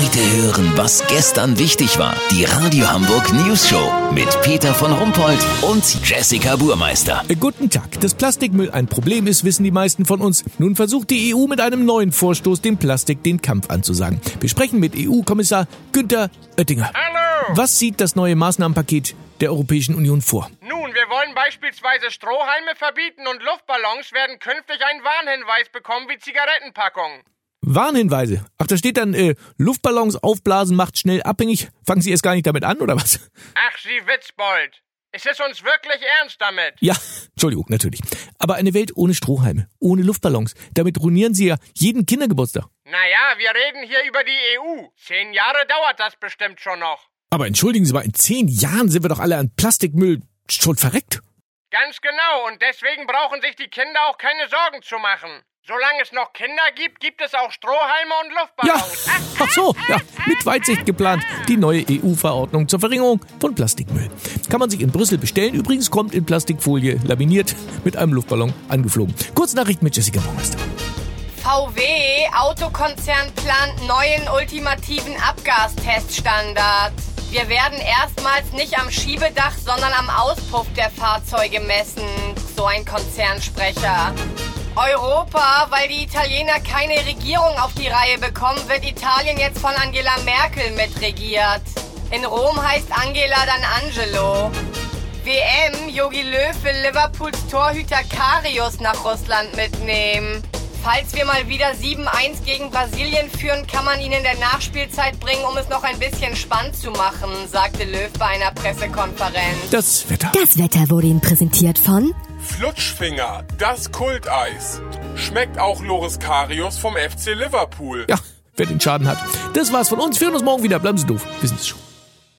Heute hören, was gestern wichtig war. Die Radio Hamburg News Show mit Peter von Rumpold und Jessica Burmeister. Guten Tag. Dass Plastikmüll ein Problem ist, wissen die meisten von uns. Nun versucht die EU mit einem neuen Vorstoß dem Plastik den Kampf anzusagen. Wir sprechen mit EU-Kommissar Günther Oettinger. Hallo! Was sieht das neue Maßnahmenpaket der Europäischen Union vor? Nun, wir wollen beispielsweise Strohhalme verbieten und Luftballons werden künftig einen Warnhinweis bekommen wie Zigarettenpackungen. Warnhinweise. Ach, da steht dann, äh, Luftballons aufblasen macht schnell abhängig. Fangen Sie erst gar nicht damit an, oder was? Ach, Sie Witzbold. Ist es uns wirklich ernst damit? Ja, Entschuldigung, natürlich. Aber eine Welt ohne Strohhalme, ohne Luftballons. Damit ruinieren Sie ja jeden Kindergeburtstag. Naja, wir reden hier über die EU. Zehn Jahre dauert das bestimmt schon noch. Aber entschuldigen Sie mal, in zehn Jahren sind wir doch alle an Plastikmüll schon verreckt. Ganz genau, und deswegen brauchen sich die Kinder auch keine Sorgen zu machen. Solange es noch Kinder gibt, gibt es auch Strohhalme und Ja, Luftballons. ach so, ja, mit Weitsicht geplant. Die neue EU-Verordnung zur Verringerung von Plastikmüll. Kann man sich in Brüssel bestellen. Übrigens kommt in Plastikfolie laminiert mit einem Luftballon angeflogen. Kurznachricht mit Jessica Baumeister. VW Autokonzern plant neuen ultimativen Abgasteststandard. Wir werden erstmals nicht am Schiebedach, sondern am Auspuff der Fahrzeuge messen, so ein Konzernsprecher. Europa, weil die Italiener keine Regierung auf die Reihe bekommen, wird Italien jetzt von Angela Merkel mitregiert. In Rom heißt Angela dann Angelo. WM, Jogi Löw will Liverpools Torhüter Karius nach Russland mitnehmen. Falls wir mal wieder 7-1 gegen Brasilien führen, kann man ihn in der Nachspielzeit bringen, um es noch ein bisschen spannend zu machen, sagte Löw bei einer Pressekonferenz. Das Wetter. Das Wetter wurde Ihnen präsentiert von Flutschfinger, das Kulteis. Schmeckt auch Loris Karius vom FC Liverpool. Ja, wer den Schaden hat. Das war's von uns. Wir hören uns morgen wieder. Bleiben Sie doof. Wir sind es schon.